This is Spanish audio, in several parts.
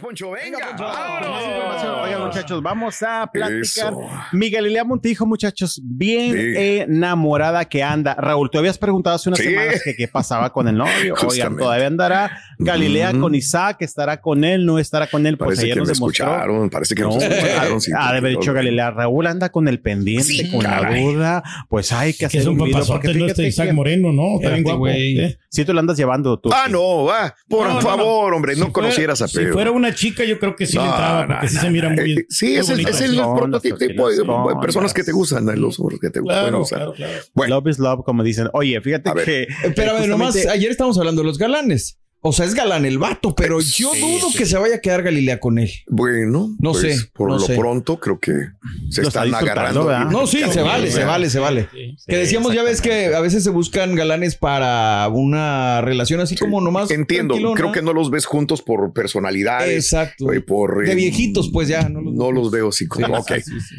Poncho, venga. Oigan, muchachos, vamos a platicar. Eso. Mi Galilea Montijo, muchachos, bien Sí. enamorada que anda. Raúl, tú habías preguntado hace unas Sí. semanas que qué pasaba con el novio. Oigan, todavía andará. Galilea con Isaac, estará con él, no estará con él. Pues Parece ayer que nos me demostró. escucharon, parece que nos No, escucharon. sí, ha de haber dicho. Galilea. Raúl anda con el pendiente, Sí, con caray. la duda. Pues hay que hacer es un un video. Porque no fíjate este Isaac que Moreno, ¿no? Bien guapo. ¿eh? Sí, tú lo andas llevando tú. Ah, no, va. Por No, no, favor, hombre, no Si conocieras a Pedro. Si fuera una chica, yo creo que sí le No, entraba, no, porque sí no, se mira no. muy. Eh, Sí, muy es el, bonito. es el prototipo de, personas que te gustan, los que te Claro, usar. claro, claro. Bueno, Love is love, como dicen. Oye, fíjate A ver. que. Pero a ver, nomás, ayer estábamos hablando de los galanes. O sea, es galán el vato, pero yo dudo que se vaya a quedar Galilea con él. bueno, No pues, sé, Por no lo sé. pronto, creo que se están agarrando. ¿verdad? No, sí, se vale, se vale, se vale. Sí. Que decíamos ya ves que a veces se buscan galanes para una relación así como nomás. Entiendo, creo que no los ves juntos por personalidades. Exacto. eh, por, De eh, viejitos, pues ya. No los, No los veo así como. ok.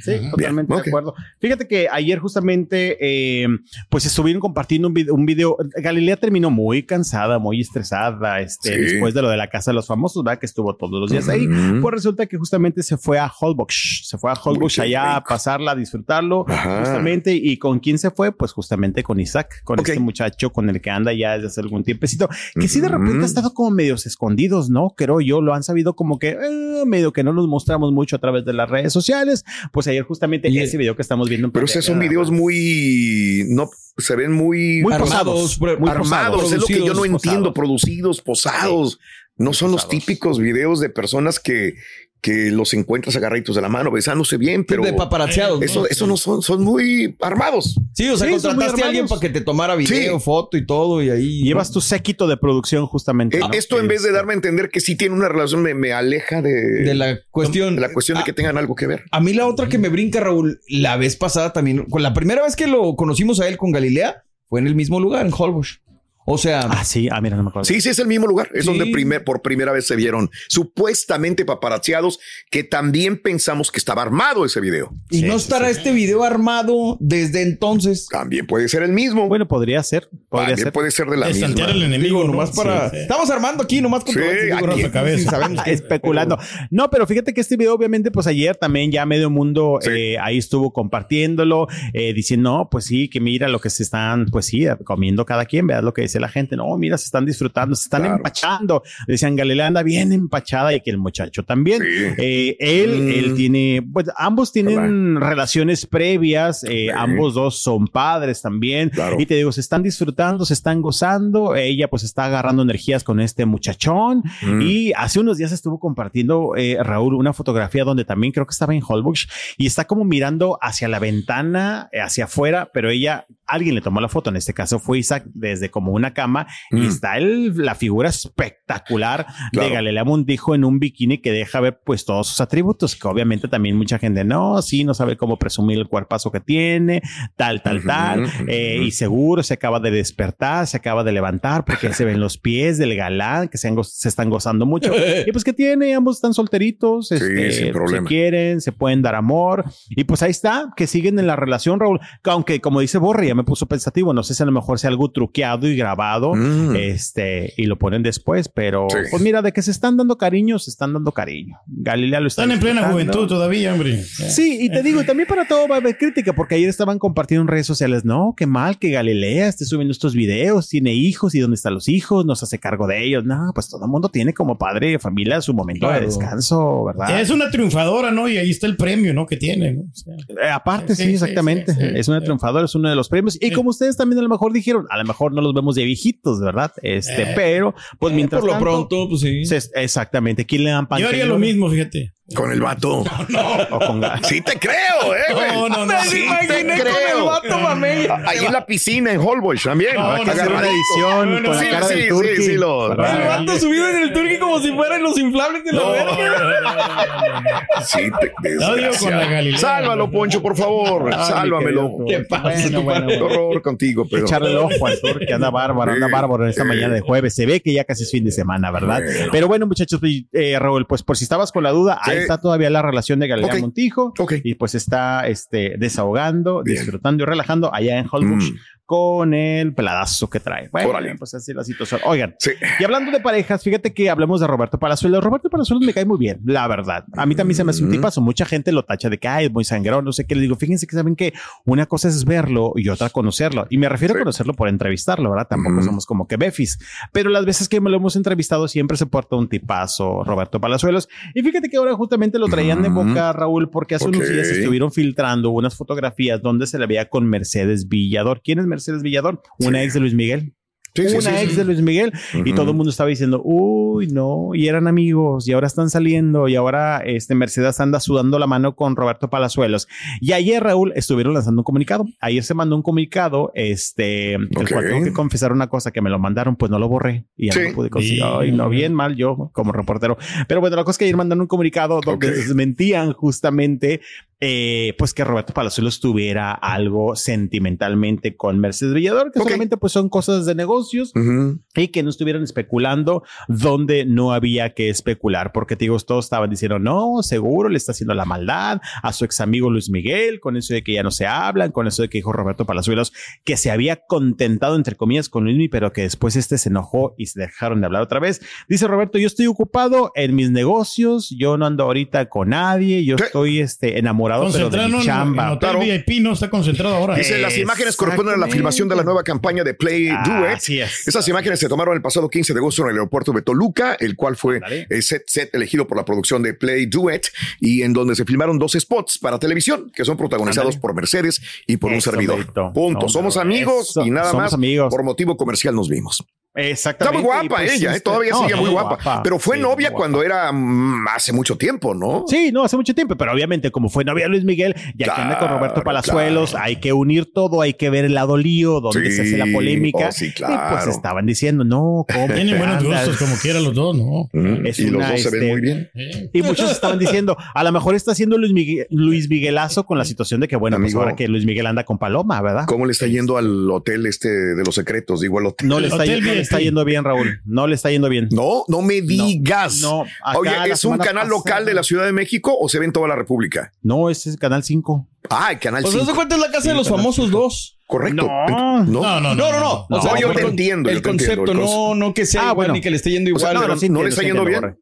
Sí, totalmente de acuerdo. Fíjate que ayer justamente, eh, pues estuvieron compartiendo un video, un video. Galilea terminó muy cansada, muy estresada, este, Sí. después de lo de la casa de los famosos, ¿verdad? Que estuvo todos los días ahí. Ujú. Pues resulta que justamente se fue a Holbox, se fue a Holbox allá a rico. pasarla, a disfrutarlo, Ajá. justamente. ¿Y con quién se fue? Pues justamente con Isaac, con Ok. este muchacho con el que anda ya desde hace algún tiempecito, que sí de repente ha estado como medios escondidos, ¿no? Creo yo, lo han sabido como que eh, medio que no los mostramos mucho a través de las redes sociales. Pues ayer justamente Y- ese video que estamos viendo. en Pero esos son videos muy. No, se ven muy. Muy Armados, posados, muy muy armados. posados. Es lo que yo no entiendo. posados. Producidos, posados. No son los típicos videos de personas que, que los encuentras agarraditos de la mano, besándose bien, pero. de paparazziados. ¿no? Eso, no son, son muy armados. Sí, o sea, Sí, contrataste a alguien para que te tomara video, Sí. foto y todo, y ahí. Llevas tu séquito de producción justamente. Eh, ¿no? Esto en vez de Este, darme a entender que sí tiene una relación, me, me aleja de, de la cuestión. de la cuestión de que tengan algo que ver. A mí la otra que me brinca, Raúl, la vez pasada también, con la primera vez que lo conocimos a él con Galilea, fue en el mismo lugar, en Holbox. O sea, Ah, sí, ah, mira, no me acuerdo. Sí, sí, es el mismo lugar. Es Sí. donde primer, por primera vez se vieron supuestamente paparazziados, que también pensamos que estaba armado ese video. y no estará este video armado desde entonces. También puede ser el mismo. Bueno, podría ser. Podría también ser. puede ser de la Es misma. al enemigo, Digo, ¿no? nomás para. Sí, sí. Estamos armando aquí, nomás con Sí, aquí. cabeza. sabemos que especulando. No, pero fíjate que este video, obviamente, pues ayer también ya medio mundo Sí. eh, ahí estuvo compartiéndolo, eh, diciendo, no, pues sí, que mira lo que se están, pues sí, comiendo cada quien, veas lo que dice la gente. No, mira, se están disfrutando, se están Claro. empachando. Decían, Galilea anda bien empachada y que el muchacho también. Sí. Eh, él, Mm. él tiene, pues ambos tienen relaciones previas, eh, Sí. ambos dos son padres también. Claro. Y te digo, se están disfrutando, se están gozando. Ella pues está agarrando energías con este muchachón. Mm. Y hace unos días estuvo compartiendo eh, Raúl una fotografía donde también creo que estaba en Holbox y está como mirando hacia la ventana, hacia afuera, pero ella, alguien le tomó la foto. En este caso fue Isaac desde como una cama y Mm. está el, la figura espectacular Claro. de Galilea Montijo en un bikini que deja ver pues todos sus atributos, que obviamente también mucha gente no, sí, no sabe cómo presumir el cuerpazo que tiene, tal, tal, Ujú, tal, ujú. eh, y seguro se acaba de despertar, se acaba de levantar porque se ven los pies del galán que se, han go- se están gozando mucho. y pues que tiene, ambos están solteritos, este, sin problema. se quieren, se pueden dar amor y pues ahí está, que siguen en la relación, Raúl, que aunque como dice Borre, ya me puso pensativo. No sé si a lo mejor sea algo truqueado y grabado, Mm. este, y lo ponen después, pero Sí. pues mira, de que se están dando cariño, se están dando cariño. Galilea lo está Están en plena juventud todavía, hombre. Sí, y te digo, también para todo va a haber crítica, porque ayer estaban compartiendo en redes sociales, no, qué mal que Galilea esté subiendo estos videos, tiene hijos y dónde están los hijos, no se hace cargo de ellos. No, pues todo el mundo tiene como padre de familia su momento de descanso, ¿verdad? Es una triunfadora, ¿no? Y ahí está el premio, ¿no? Que tiene, ¿no? O sea, Eh, aparte, sí, Sí, sí, exactamente. sí, sí, es una sí. triunfadora, es uno de los premios. Y Sí. como ustedes también a lo mejor dijeron, a lo mejor no los vemos de viejitos, ¿verdad? Este, Eh. pero, pues mientras Por lo tanto, pronto, pues sí. se- exactamente. ¿Quién le dan yo haría lo mismo, fíjate. Con el vato. Con Sí te creo, eh, güey. No, no, no. Sí Me te imaginé con creo. el vato, mamey. Ahí en la piscina en Holbox también. No, Hay no, hacer una agarradito. edición No, no, con la sí, cara sí, del sí, turqui. sí, lo-. El vato subido en el turqui como si fueran los inflables de la No, verga. Sí, te, con la. Galilea. Sálvalo, Poncho, por favor. Ay, Sálvamelo. ¿Qué pasa? Bueno, bueno, Qué bueno. horror contigo, pero. Echarle el ojo al tour que anda bárbaro, anda bárbaro en esta mañana de jueves. Se ve que ya casi es fin de semana, ¿verdad? Bueno. Pero bueno, muchachos, eh, Raúl, pues por si estabas con la duda, ahí Sí. está todavía la relación de Galilea. Montijo. Y pues está este, desahogando, Bien. disfrutando y relajando allá en Hollywood Mm. Con el peladazo que trae. Bueno, Órale. pues así la situación. Oigan, Sí. y hablando de parejas, fíjate que hablemos de Roberto Palazuelos. Roberto Palazuelos me cae muy bien, la verdad. A mí también se me hace un Mm. tipazo. Mucha gente lo tacha de que ay, es muy sangrón, no sé qué. Le digo, fíjense que saben que una cosa es verlo y otra conocerlo. Y me refiero Sí. a conocerlo por entrevistarlo, ¿verdad? Tampoco Ujú. somos como que befis. Pero las veces que me lo hemos entrevistado siempre se porta un tipazo, Roberto Palazuelos. Y fíjate que ahora justamente lo traían de Ujú. boca, Raúl, porque hace unos Ok. días estuvieron filtrando unas fotografías donde se le veía con Mercedes Villador. ¿Quién es Mercedes Villador? Una Sí. ex de Luis Miguel Sí, sí, una sí, ex sí. de Luis Miguel y Ujú. todo el mundo estaba diciendo, uy, no, y eran amigos y ahora están saliendo y ahora este Mercedes anda sudando la mano con Roberto Palazuelos. Y ayer, Raúl, estuvieron lanzando un comunicado. Ayer se mandó un comunicado, este, el cual tengo que confesar una cosa que me lo mandaron, pues no lo borré y ya Sí. no pude conseguir. Ay, no, bien mal yo como reportero. Pero bueno, la cosa es que ayer mandaron un comunicado donde Ok. desmentían justamente eh, pues que Roberto Palazuelos tuviera algo sentimentalmente con Mercedes Villador, que Ok. solamente pues son cosas de negocios Ujú. y que no estuvieran especulando donde no había que especular, porque te digo, todos estaban diciendo, no, seguro le está haciendo la maldad a su ex amigo Luis Miguel, con eso de que ya no se hablan, con eso de que dijo Roberto Palazuelos que se había contentado, entre comillas, con Luis Miguel, pero que después este se enojó y se dejaron de hablar otra vez. Dice Roberto, yo estoy ocupado en mis negocios, yo no ando ahorita con nadie, yo ¿Qué? estoy este, enamorado, pero de mi en, en chamba. Hotel Claro. VIP, no está concentrado ahora. Dice, las imágenes corresponden a la filmación de la nueva campaña de Play Ah, Duet. Así es. Esas imágenes se tomaron el pasado 15 de agosto en el aeropuerto de Toluca, el cual fue el set, set elegido por la producción de Play Duet y en donde se filmaron dos spots para televisión que son protagonizados por Mercedes y por un servidor. Punto. No, Somos amigos eso. y nada Somos más amigos. por motivo comercial nos vimos. Exactamente. Está muy guapa pues, ella, ¿eh? este- todavía no, sigue muy guapa, guapa. pero fue Sí, novia cuando era mm, hace mucho tiempo, ¿no? Sí, no, hace mucho tiempo, pero obviamente como fue novia Luis Miguel, ya que anda con Claro, Roberto Palazuelos, claro. hay que unir todo, hay que ver el lado lío, donde Sí, se hace la polémica. oh, sí, Y pues claro. estaban diciendo, no, ¿cómo Tienen buenos gustos, como quiera los dos, ¿no? Mm, Es y los dos se ven este, muy bien. Y muchos estaban diciendo, a lo mejor está haciendo Luis, Miguel, Luis Miguelazo con la situación de que, bueno, pues ahora que Luis Miguel anda con Paloma, ¿verdad? ¿Cómo le está yendo al hotel este de los secretos? Digo, al hotel. No le, está, VIP. Está yendo bien, Raúl. No le está yendo bien. No, no me digas. no, Oye, ¿es un canal local de la Ciudad de México o se ve en toda la República? No, ese es Canal 5. Ah, el canal Pues no 5. se cuenta es la casa Sí, de los famosos cinco. dos. Correcto. No. ¿No? No, no, No, no. O sea, yo te entiendo, El concepto, no, no que sea Ah, igual bueno. ni que le esté yendo O sea, igual. no, pero- no, sí no le está yendo bien.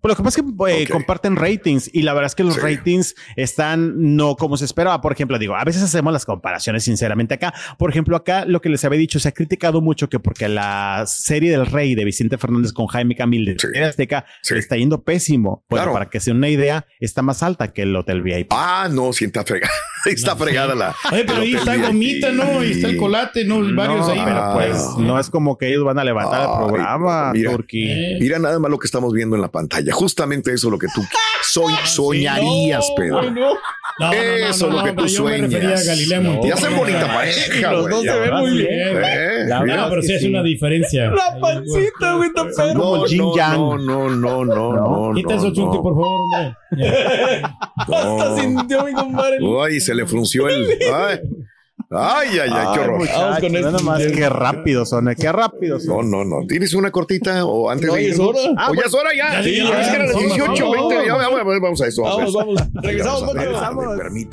Pero lo que pasa es que eh, comparten ratings y la verdad es que los Sí. ratings están no como se esperaba. Por ejemplo, digo, a veces hacemos las comparaciones sinceramente acá. Por ejemplo, acá lo que les había dicho, se ha criticado mucho que porque la serie del Rey de Vicente Fernández con Jaime Camil de Sí. Azteca Sí. está yendo pésimo. Bueno, Claro. para que sea una idea, está más alta que el Hotel VIP. Ah, no, sí está fregada. está fregada la. Oye, pero ahí está. Gomita, ¿no? Ahí está el colate, ¿no? Varios No, ahí. pero Ah. pues no es como que ellos van a levantar Ay, el programa, mira. Mira nada más lo que estamos viendo en la pantalla. Justamente eso es lo que tú soñ- soñarías, No, Pedro. no. No, no, no, Eso es no, lo que tú yo me refería a sueñas. Galilea No. Montijo. Y hacen bonita pareja, Los güey. dos se ven muy bien. Eh, La. No, pero sí es una diferencia. La pancita, güey, está perro. como No, Jin no, Yang. no, no, no, no, no. Quita no, eso, Chunti, no. por favor, hombre. Hasta sintió mi compadre. Uy, se le frunció el. Ay, Ay, ay, qué horror. Vamos con Nada esto. más, qué rápido son, qué rápido son. No, no, no. ¿Tienes una cortita o antes No, de es irnos? hora. Ah, ¿O ya es hora ya. Ya, Sí, ya, ya, es que eran las vamos, 18, vamos, 20. Ya, vamos. vamos, vamos a eso. Vamos, vamos. Regresamos,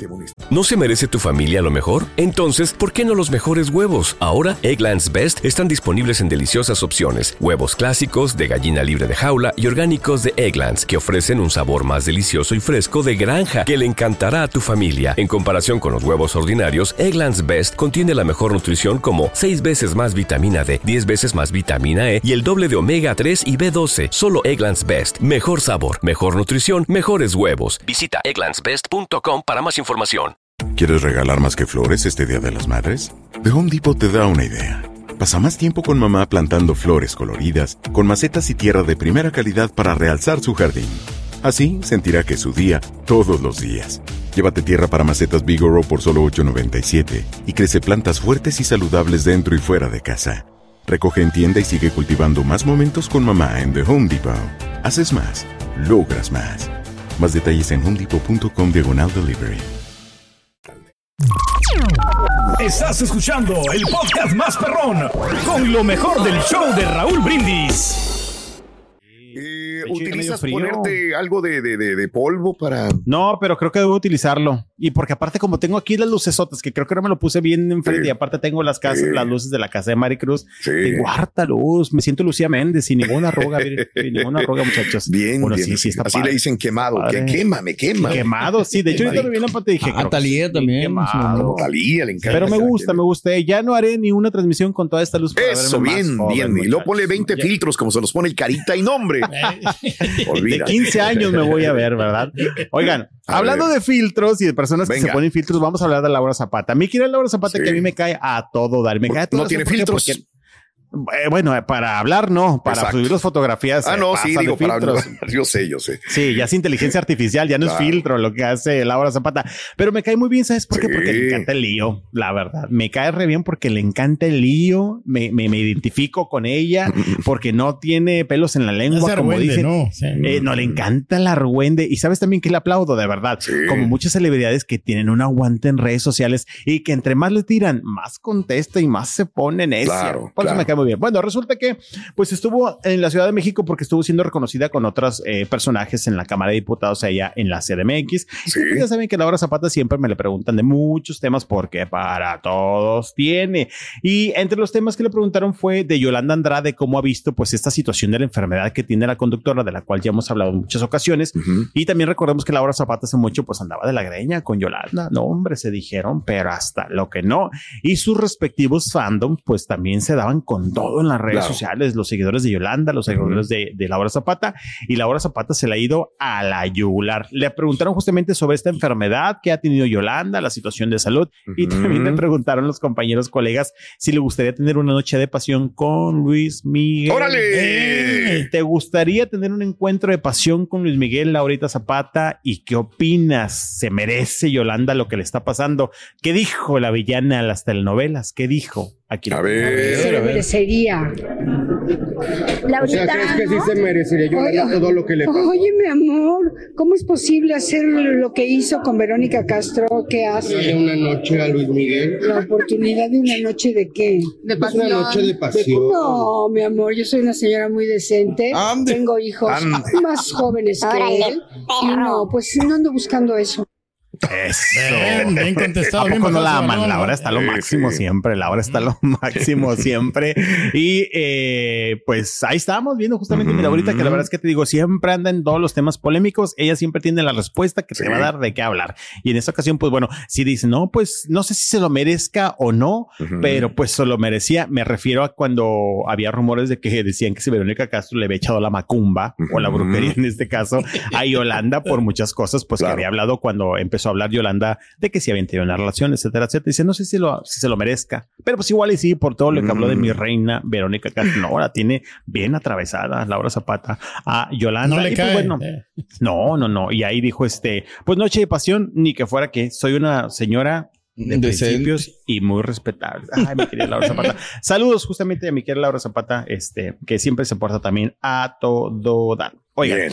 Bonis. ¿No se merece tu familia lo mejor? Entonces, ¿por qué no los mejores huevos? Ahora, Egglands Best están disponibles en deliciosas opciones. Huevos clásicos, de gallina libre de jaula y orgánicos de Egglands, que ofrecen un sabor más delicioso y fresco de granja que le encantará a tu familia. En comparación con los huevos ordinarios, Egglands Best contiene la mejor nutrición como 6 veces más vitamina D, 10 veces más vitamina E y el doble de omega 3 y B12. Solo Egglands Best. Mejor sabor, mejor nutrición, mejores huevos. Visita egglandsbest.com para más información. ¿Quieres regalar más que flores este Día de las Madres? The Home Depot te da una idea. Pasa más tiempo con mamá plantando flores coloridas, con macetas y tierra de primera calidad para realzar su jardín. Así sentirá que es su día todos los días. Llévate tierra para macetas Bigoro por solo $8.97 y crece plantas fuertes y saludables dentro y fuera de casa. Recoge en tienda y sigue cultivando más momentos con mamá en The Home Depot. Haces más, logras más. Más detalles en homedepot.com diagonal delivery. Estás escuchando el podcast más perrón con lo mejor del show de Raúl Brindis. ¿Utilizas ponerte algo de, de, de, de polvo para...? No, pero creo que debo utilizarlo. Y porque aparte, como tengo aquí las lucesotas, que creo que no me lo puse bien enfrente, Sí. y aparte tengo las casas, Sí. las luces de la casa de Maricruz. Sí. Tengo harta luz. Me siento Lucía Méndez sin ninguna miren, sin ninguna arruga, muchachos. Bien, Bueno, bien. sí, sí, está Así padre. le dicen quemado. Padre. Que quema, me quema. Quemado, sí. De hecho, me viene la dije. Ah, Talía también, Quemado. Talía le encanta. Pero me gusta, me gusta. Ya no haré ni una transmisión con toda esta luz. para Eso, más bien, joven, bien. Y luego ponle muchachos. 20 filtros como se los pone el carita y nombre. De Olvida. 15 años me voy a ver, ¿verdad? Oigan, A hablando ver. de filtros y de personas que se ponen filtros, vamos a hablar de Laura Zapata. Mi querida Laura Zapata, Sí. que a mí me cae a todo dar. Me cae a todo No tiene filtros. Porque- eh, bueno, para hablar no, para Exacto. subir las fotografías. Ah, eh, no, pasa sí, digo, para filtros. Yo sé, yo sé. Sí, ya es inteligencia artificial, ya no Claro. es filtro lo que hace Laura Zapata. Pero me cae muy bien, ¿sabes por qué? Sí. Porque le encanta el lío, la verdad. Me cae re bien porque le encanta el lío, me, me, me identifico con ella, porque no tiene pelos en la lengua, es como argüende, dicen. no. sí. Eh, no le encanta la argüende y sabes también que le aplaudo de verdad, Sí. como muchas celebridades que tienen un aguante en redes sociales y que entre más le tiran, más contesta y más se pone necia. Claro, Por eso claro. me cae muy bien. Bueno, resulta que pues estuvo en la Ciudad de México porque estuvo siendo reconocida con otros eh, personajes en la Cámara de Diputados allá en la CDMX. Sí. Y ya saben que Laura Zapata siempre me le preguntan de muchos temas porque para todos tiene. Y entre los temas que le preguntaron fue de Yolanda Andrade, cómo ha visto pues esta situación de la enfermedad que tiene la conductora, de la cual ya hemos hablado en muchas ocasiones. Ujú. Y también recordemos que Laura Zapata hace mucho pues andaba de la greña con Yolanda. No, hombre, se dijeron, pero hasta lo que no. Y sus respectivos fandom pues también se daban con todo en las redes Claro. sociales, los seguidores de Yolanda, los seguidores de, de Laura Zapata. Y Laura Zapata se le ha ido a la yugular. Le preguntaron justamente sobre esta enfermedad que ha tenido Yolanda, la situación de salud. Y también le preguntaron los compañeros, colegas, si le gustaría tener una noche de pasión con Luis Miguel. ¡Órale! ¿Te gustaría tener un encuentro de pasión con Luis Miguel, Laurita Zapata? ¿Y qué opinas? ¿Se merece Yolanda lo que le está pasando? ¿Qué dijo la villana en las telenovelas? ¿Qué dijo? Aquí A lo- ver. se lo merecería. O Laurita, sea, ¿crees que sí ¿no? se merecería Yolanda Oye, todo lo que le pasó? Oye, mi amor, ¿cómo es posible hacer lo que hizo con Verónica Castro? ¿Qué hace? una noche a Luis Miguel. La oportunidad de una noche de qué? De Una noche de pasión. No, mi amor, yo soy una señora muy decente. Ande. Tengo hijos Ande. más jóvenes que él. Y no, pues no ando buscando eso. Eso. Bien, bien contestado. ¿A bien poco no la aman? ¿no? está lo máximo sí. siempre. Laura está lo máximo siempre. Y eh, pues ahí estábamos viendo justamente mi Laurita, que la verdad es que te digo, siempre anda en todos los temas polémicos. Ella siempre tiene la respuesta que te va a dar de qué hablar. Y en esta ocasión, pues bueno, si dice, no, pues no sé si se lo merezca o no, pero pues se lo merecía. Me refiero a cuando había rumores de que decían que si Verónica Castro le había echado la macumba o la brujería en este caso a Yolanda por muchas cosas, pues Claro. que había hablado cuando empezó a hablar Yolanda de que si habían tenido una relación, etcétera, etcétera. Dice, no sé si, lo, si se lo merezca, pero pues igual y sí, por todo lo que habló de mi Mm. reina Verónica Castro. No, la tiene bien atravesada Laura Zapata a Yolanda. No le Y, pues, cae. bueno, eh. no, no, no. Y ahí dijo este, pues noche de pasión, ni que fuera que soy una señora de Decente. principios y muy respetable. Ay, mi querida Laura Zapata. Saludos justamente a mi querida Laura Zapata, este, que siempre se porta también a todo dar. Oigan, Bien.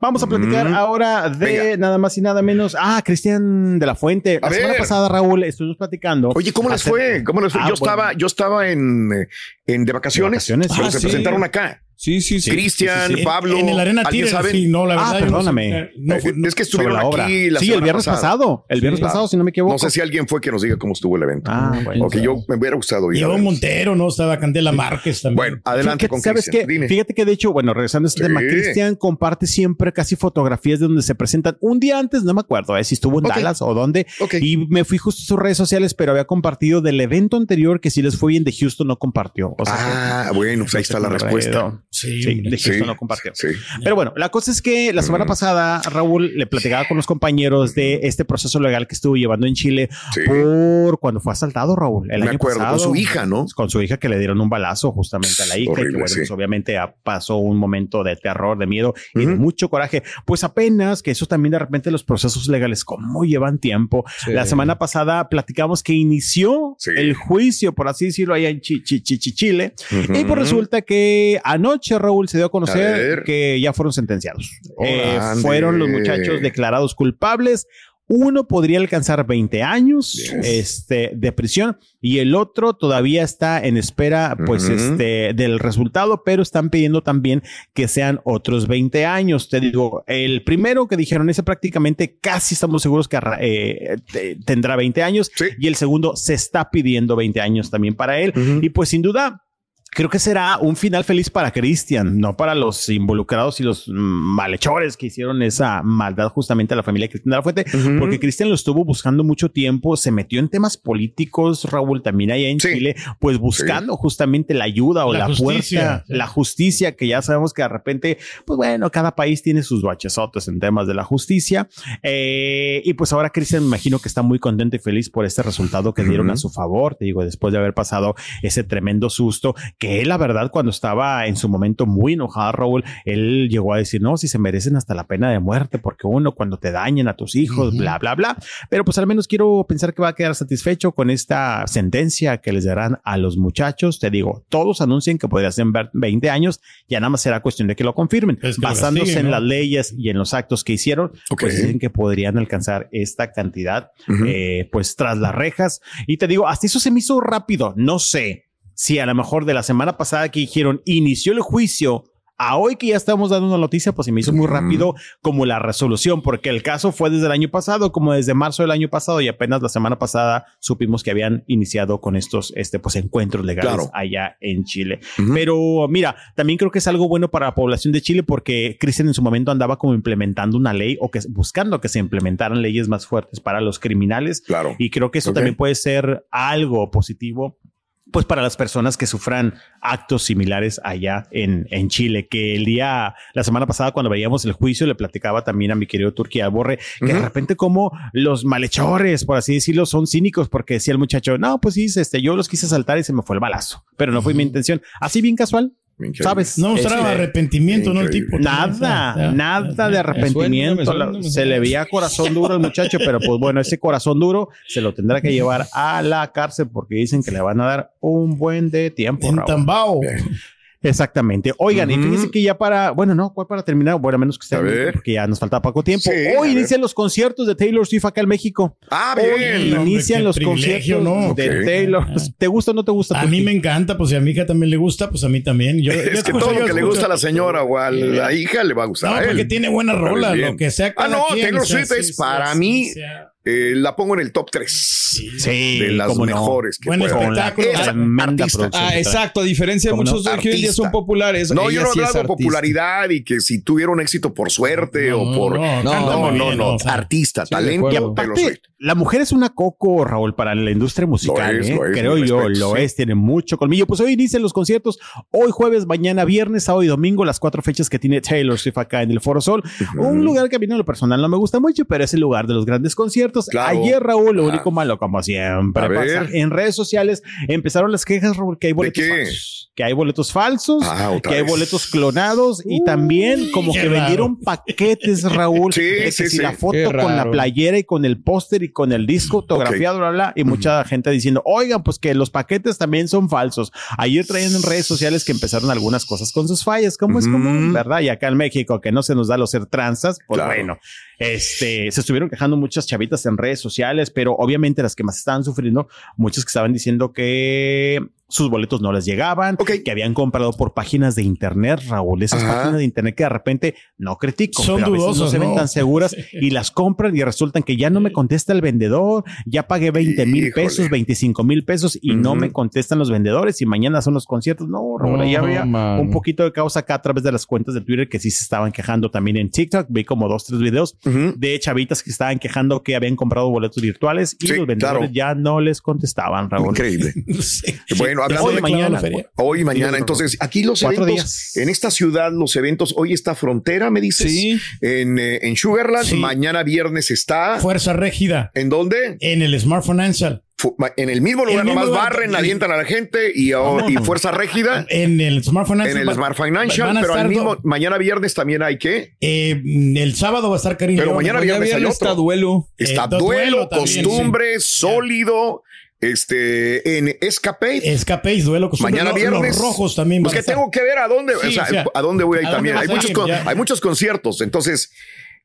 Vamos a platicar Mm. ahora de Venga. nada más y nada menos. Ah, Cristian de la Fuente. La semana pasada, Raúl, estuvimos platicando. Oye, ¿cómo les fue? ¿Cómo les fue? Ah, yo estaba, yo estaba en, eh, en de vacaciones. vacaciones, pero Ah, se sí. presentaron acá. Sí, sí, sí. Cristian, Sí, sí, sí. Pablo. En, en el Arena ¿alguien Tigre, sabe? sí, no, la Ah, verdad. sé. perdóname. No es que estuvieron la obra. aquí la sí, el viernes pasada. pasado. El viernes pasado, si no me equivoco. No sé si alguien fue que nos diga cómo estuvo el evento. Ah, bueno. Porque yo me hubiera gustado ir. Montero, ¿no? Estaba Candela Márquez también. Bueno, adelante Fíjate, con ¿Sabes qué? Dime. Fíjate que de hecho, bueno, regresando a este Sí. tema, Cristian comparte siempre casi fotografías de donde se presentan un día antes, no me acuerdo eh, si estuvo en. Dallas o dónde. Ok. Y me fui justo a sus redes sociales, pero había compartido del evento anterior que si les fue bien de Houston no compartió. O sea, ah, bueno, pues ahí está la respuesta. Sí, Sí, de Houston Sí, no compartió. sí. Pero bueno, la cosa es que la semana pasada, Raúl le platicaba con los compañeros de este proceso legal que estuvo llevando en Chile Sí. por cuando fue asaltado, Raúl. El Me año acuerdo, pasado. con su hija, ¿no? Con su hija que le dieron un balazo justamente a la hija. y que bueno, sí. pues obviamente ah, pasó un momento de terror, de miedo y de mucho coraje. Pues apenas que eso también de repente los procesos legales, cómo llevan tiempo. Sí. La semana pasada platicamos que inició Sí. el juicio, por así decirlo, allá en Chi- Chi- Chile. Ujú. Y pues resulta que anoche, Raúl, se dio a conocer que ya fueron sentenciados. Eh, Órale. fueron los muchachos declarados culpables. Uno podría alcanzar 20 años Yes. este, de prisión y el otro todavía está en espera pues, este, del resultado, pero están pidiendo también que sean otros 20 años. Te digo, el primero que dijeron ese prácticamente casi estamos seguros que eh, te- tendrá 20 años Sí. y el segundo se está pidiendo 20 años también para él. Y pues sin duda, creo que será un final feliz para Cristian, no para los involucrados y los mm, malhechores que hicieron esa maldad justamente a la familia de Cristian de la Fuente, porque Cristian lo estuvo buscando mucho tiempo, se metió en temas políticos, Raúl, también allá en Sí. Chile, pues buscando justamente la ayuda o La la, justicia, puerta, sí. la justicia, que ya sabemos que de repente, pues bueno, cada país tiene sus bachesotes en temas de la justicia. Eh, y pues ahora Cristian me imagino que está muy contento y feliz por este resultado que dieron a su favor, te digo, después de haber pasado ese tremendo susto, que la verdad, cuando estaba en su momento muy enojado, Raúl, él llegó a decir, no, si se merecen hasta la pena de muerte, porque uno, cuando te dañan a tus hijos, bla, bla, bla. Pero pues al menos quiero pensar que va a quedar satisfecho con esta sentencia que les darán a los muchachos. Te digo, todos anuncian que podría ser 20 años, ya nada más será cuestión de que lo confirmen. Que Basándose en las leyes y en los actos que hicieron, pues dicen que podrían alcanzar esta cantidad, eh, pues tras las rejas. Y te digo, hasta eso se me hizo rápido. No sé si a lo mejor de la semana pasada que dijeron inició el juicio. A hoy que ya estamos dando una noticia, pues se me hizo muy rápido como la resolución, porque el caso fue desde el año pasado, como desde marzo del año pasado, y apenas la semana pasada supimos que habían iniciado con estos este, pues, encuentros legales Claro. allá en Chile. Pero mira, también creo que es algo bueno para la población de Chile porque Cristian en su momento andaba como implementando una ley o que buscando que se implementaran leyes más fuertes para los criminales. Claro. Y creo que eso también puede ser algo positivo. Pues para las personas que sufran actos similares allá en, en Chile, que el día, la semana pasada cuando veíamos el juicio, le platicaba también a mi querido Turquía Borre, que de repente como los malhechores, por así decirlo, son cínicos, porque decía el muchacho, no, pues sí, este, yo los quise saltar y se me fue el balazo, pero no fue mi intención. Así bien casual, Increíble. ¿sabes? No mostraba Este, arrepentimiento, ¿no? El tipo. Nada, nada de arrepentimiento. Me suena, me La- suena, me Se le veía corazón duro al muchacho, pero pues bueno, ese corazón duro se lo tendrá que llevar a la cárcel porque dicen que le van a dar un buen de tiempo. En Raúl. Tambao. Exactamente. Oigan, y Ujú. fíjense que ya para, bueno, no, ¿cuál para terminar? Bueno, a menos que A estén, ver. porque ya nos falta poco tiempo. Sí, Hoy ver. inician los conciertos de Taylor Swift acá en México. Ah, Hoy bien. hombre, inician los conciertos ¿no? de. Taylor. ¿Te gusta o no te gusta? A mí me encanta, pues si a mi hija también le gusta, pues a mí también. Yo, yo Es que escucho- todo lo que le gusta a la señora o a la hija le va a gustar No, a él. porque tiene buena rola, lo que sea. Ah, no, quien, Taylor sea, Swift es para mí sea- Eh, la pongo en el top 3 Sí, de las cómo no. mejores que Buen espectáculo. Ah, exacto. A diferencia de ¿Cómo no? muchos de que hoy día son populares. No, yo no sí hablo de popularidad y que si tuvieron éxito por suerte No, o por. no, No, canta no, no, bien, no. o sea. Artista, Sí, talento. Y aparte, la mujer es una coco, Raúl, para la industria musical. Lo es, ¿eh? lo es, Creo yo, lo sí. es, tiene mucho colmillo. Pues hoy inician los conciertos. Hoy jueves, mañana viernes, sábado y domingo, las cuatro fechas que tiene Taylor Swift acá en el Foro Sol. Un lugar que a mí en lo personal no me gusta mucho, pero es el lugar de los grandes conciertos. Conciertos. Claro. Ayer, Raúl, lo Ah. único malo, como siempre A pasa, ver. en redes sociales empezaron las quejas, Raúl, que hay boletos falsos. Que hay boletos falsos, Ah, que hay boletos clonados y también como que raro. vendieron paquetes, Raúl. Sí, de que sí, si sí. la foto con la playera y con el póster y con el disco autografiado, bla, bla, y mucha gente diciendo, oigan, pues que los paquetes también son falsos. Ayer traían en redes sociales que empezaron algunas cosas con sus fallas, como es común, ¿verdad? Y acá en México, que no se nos da lo ser tranzas, pues Claro. bueno, este, se estuvieron quejando muchas chavitas en redes sociales, pero obviamente las que más estaban sufriendo, muchas que estaban diciendo que sus boletos no les llegaban, que habían comprado por páginas de internet, Raúl, esas Ajá. páginas de internet que de repente no critico, Son pero a veces no se ven ¿no? tan seguras y las compran y resultan que ya no me contesta el vendedor, ya pagué 20 mil pesos, 25 mil pesos y no me contestan los vendedores y mañana son los conciertos. No, Raúl, ahí No, había man. un poquito de causa acá a través de las cuentas de Twitter que sí se estaban quejando también en TikTok. Vi como dos, tres videos de chavitas que estaban quejando que habían comprado boletos virtuales y Sí, los vendedores claro. ya no les contestaban, Raúl. Increíble. Sí. Bueno, hablando Hoy, de mañana, feria. Hoy y mañana. Entonces, aquí los Cuatro eventos, días. en esta ciudad, los eventos, hoy está Frontera, me dices. Sí. En, eh, en Sugarland. Sí. Mañana viernes está. Fuerza Régida ¿En dónde? en el. Fu- ma- En el mismo lugar, mismo nomás lugar. barren, alientan a la gente y, oh, y Fuerza Régida. En el Smartphone En Ansel. el Smart Financial, pero al mismo, do- mañana viernes también hay que. eh, el sábado va a estar Karim Pero mañana Mañana viernes hay otro. está duelo. Está Eh, duelo duelo, también, costumbre, sólido, este, en Escape. Escapéis, duelo con Mañana viernes. Los rojos también. Pues que estar. tengo que ver a dónde, Sí, o sea, o sea, a dónde voy a ir ¿a dónde también. Hay muchos, con- hay muchos conciertos. Entonces,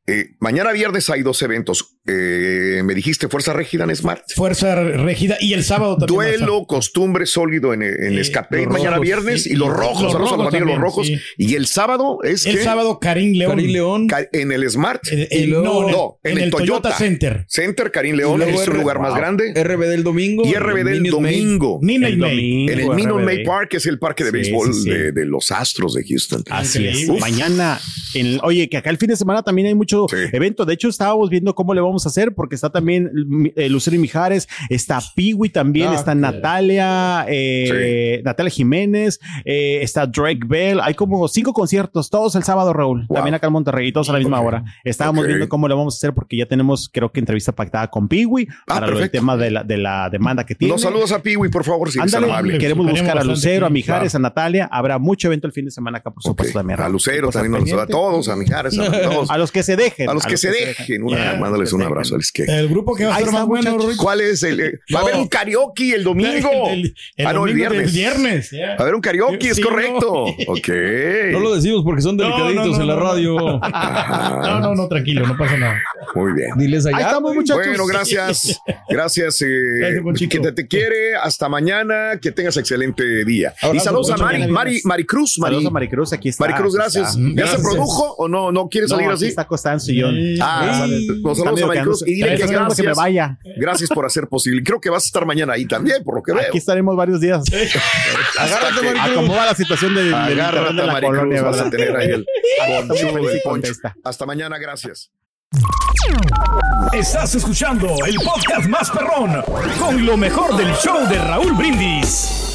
eh, mañana viernes hay dos eventos. Eh, me dijiste Fuerza Régida en Smart. Fuerza Régida y el sábado también. Duelo, costumbre sólido en, en Eh, Escape mañana rojos, viernes sí, y los rojos, los rojos los rojos. sí. Y el sábado es El que sábado Karim León. Karim León. En el Smart luego- no, en el, no, en el Toyota. Center. Center, Karim León, es un lugar más wow. grande. RB del domingo. y RBD el Minute Maid. domingo. Nina y El May. domingo, En el Minute RBD. Maid Park, que es el parque de béisbol. De, los Astros de Houston. Así es. Mañana, en- oye, que acá el fin de semana también hay mucho Sí. evento. De hecho, estábamos viendo cómo le vamos a hacer, porque está también eh, Lucero y Mijares, está Piwi también, Ah, está. Natalia, eh, Natalia Jiménez, eh, está Drake Bell. Hay como cinco conciertos, todos el sábado, Raúl. Wow. También acá en Monterrey, todos a la misma hora. Estábamos viendo cómo le vamos a hacer, porque ya tenemos, creo que entrevista pactada con Piwi Ah, para lo del perfecto. tema de la, de la demanda que tiene. Los saludos a Piwi, por favor, si es Ándale, amable. queremos buscar a Lucero, a Mijares, claro. a Natalia. Habrá mucho evento el fin de semana acá, por supuesto, también. A. Lucero también, nos- a pendientes. Todos, a Mijares, a todos. A los que se dejen. A los que se dejen, una- Ya, mándales un abrazo. dejen. Que, El grupo que va a estar más bueno. Rick. ¿Cuál es el? eh, va a haber un karaoke el domingo. El, el Ah, no, el viernes. viernes. Va a haber un karaoke, es Sí, correcto. no. Ok. No lo decimos porque son delicaditos no, no, en la radio. No, no, no, tranquilo, no pasa nada. Muy bien. Diles allá. Ahí estamos, muchachos. Bueno, gracias. Gracias. eh, Gracias, Ponchito. que te, te quiere. Hasta mañana. Que tengas excelente día. Y saludos a. Mari, Mari. Maricruz. Mari, Saludos a Maricruz, aquí está. Maricruz, aquí gracias. está. ¿Ya se Gracias. Produjo o no? ¿No quiere salir No, así? está acostada en su sillón. Ah, Sí. nos saludos a Maricruz y dile que esperando que me gracias. vaya. Gracias por hacer posible. Creo que vas a estar mañana ahí también, por lo que veo. Aquí estaremos varios días. Agárrate, A Maricruz. cómo va la situación internet Agárrate, de la Maricruz, colonia, vas a tener ahí el poncho poncho. Hasta mañana, gracias. Estás escuchando el podcast más perrón con lo mejor del show de Raúl Brindis.